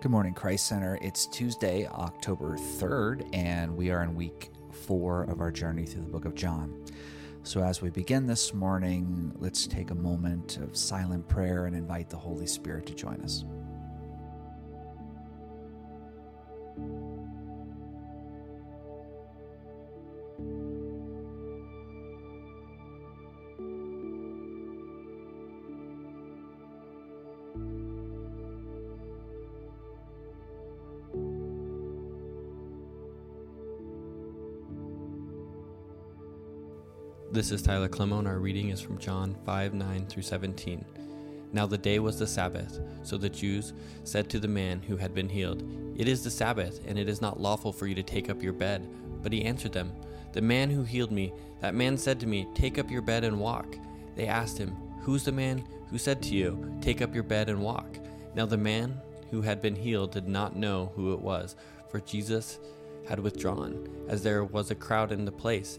Good morning, Christ Center. It's Tuesday, October 3rd, and we are in week four of our journey through the book of John. So, as we begin this morning, let's take a moment of silent prayer and invite the Holy Spirit to join us. This is Tyler Clemo, and our reading is from John 5 9 through 17. Now the day was the Sabbath, so the Jews said to the man who had been healed, It is the Sabbath, and it is not lawful for you to take up your bed. But he answered them, The man who healed me, that man said to me, Take up your bed and walk. They asked him, Who's the man who said to you, Take up your bed and walk? Now the man who had been healed did not know who it was, for Jesus had withdrawn, as there was a crowd in the place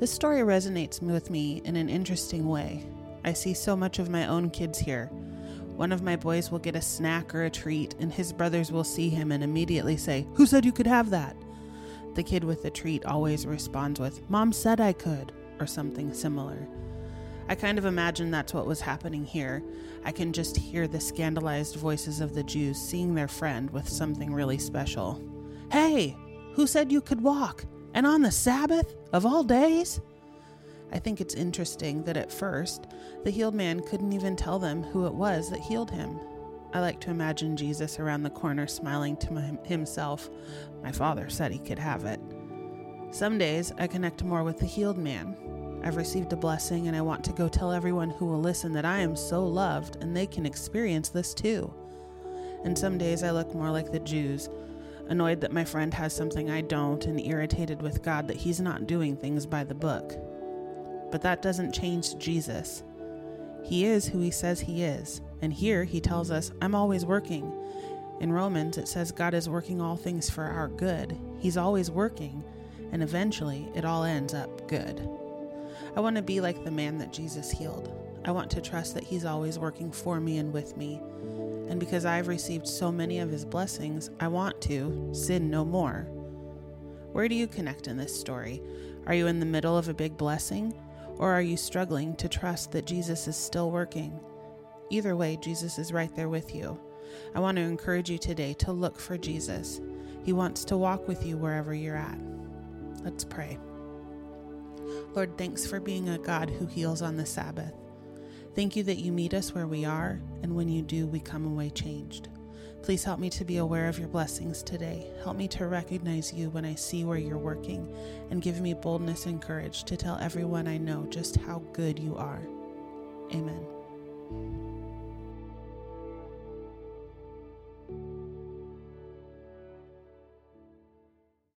This story resonates with me in an interesting way. I see so much of my own kids here. One of my boys will get a snack or a treat, and his brothers will see him and immediately say, Who said you could have that? The kid with the treat always responds with, Mom said I could, or something similar. I kind of imagine that's what was happening here. I can just hear the scandalized voices of the Jews seeing their friend with something really special. Hey, who said you could walk? And on the Sabbath of all days? I think it's interesting that at first, the healed man couldn't even tell them who it was that healed him. I like to imagine Jesus around the corner smiling to my, himself. My father said he could have it. Some days I connect more with the healed man. I've received a blessing and I want to go tell everyone who will listen that I am so loved and they can experience this too. And some days I look more like the Jews annoyed that my friend has something I don't, and irritated with God that he's not doing things by the book. But that doesn't change Jesus. He is who he says he is, and here he tells us, I'm always working. In Romans, it says God is working all things for our good. He's always working, and eventually it all ends up good. I want to be like the man that Jesus healed. I want to trust that he's always working for me and with me and because I've received so many of his blessings, I want to sin no more. Where do you connect in this story? Are you in the middle of a big blessing? Or are you struggling to trust that Jesus is still working? Either way, Jesus is right there with you. I want to encourage you today to look for Jesus. He wants to walk with you wherever you're at. Let's pray. Lord, thanks for being a God who heals on the Sabbath. Thank you that you meet us where we are, and when you do, we come away changed. Please help me to be aware of your blessings today. Help me to recognize you when I see where you're working, and give me boldness and courage to tell everyone I know just how good you are. Amen.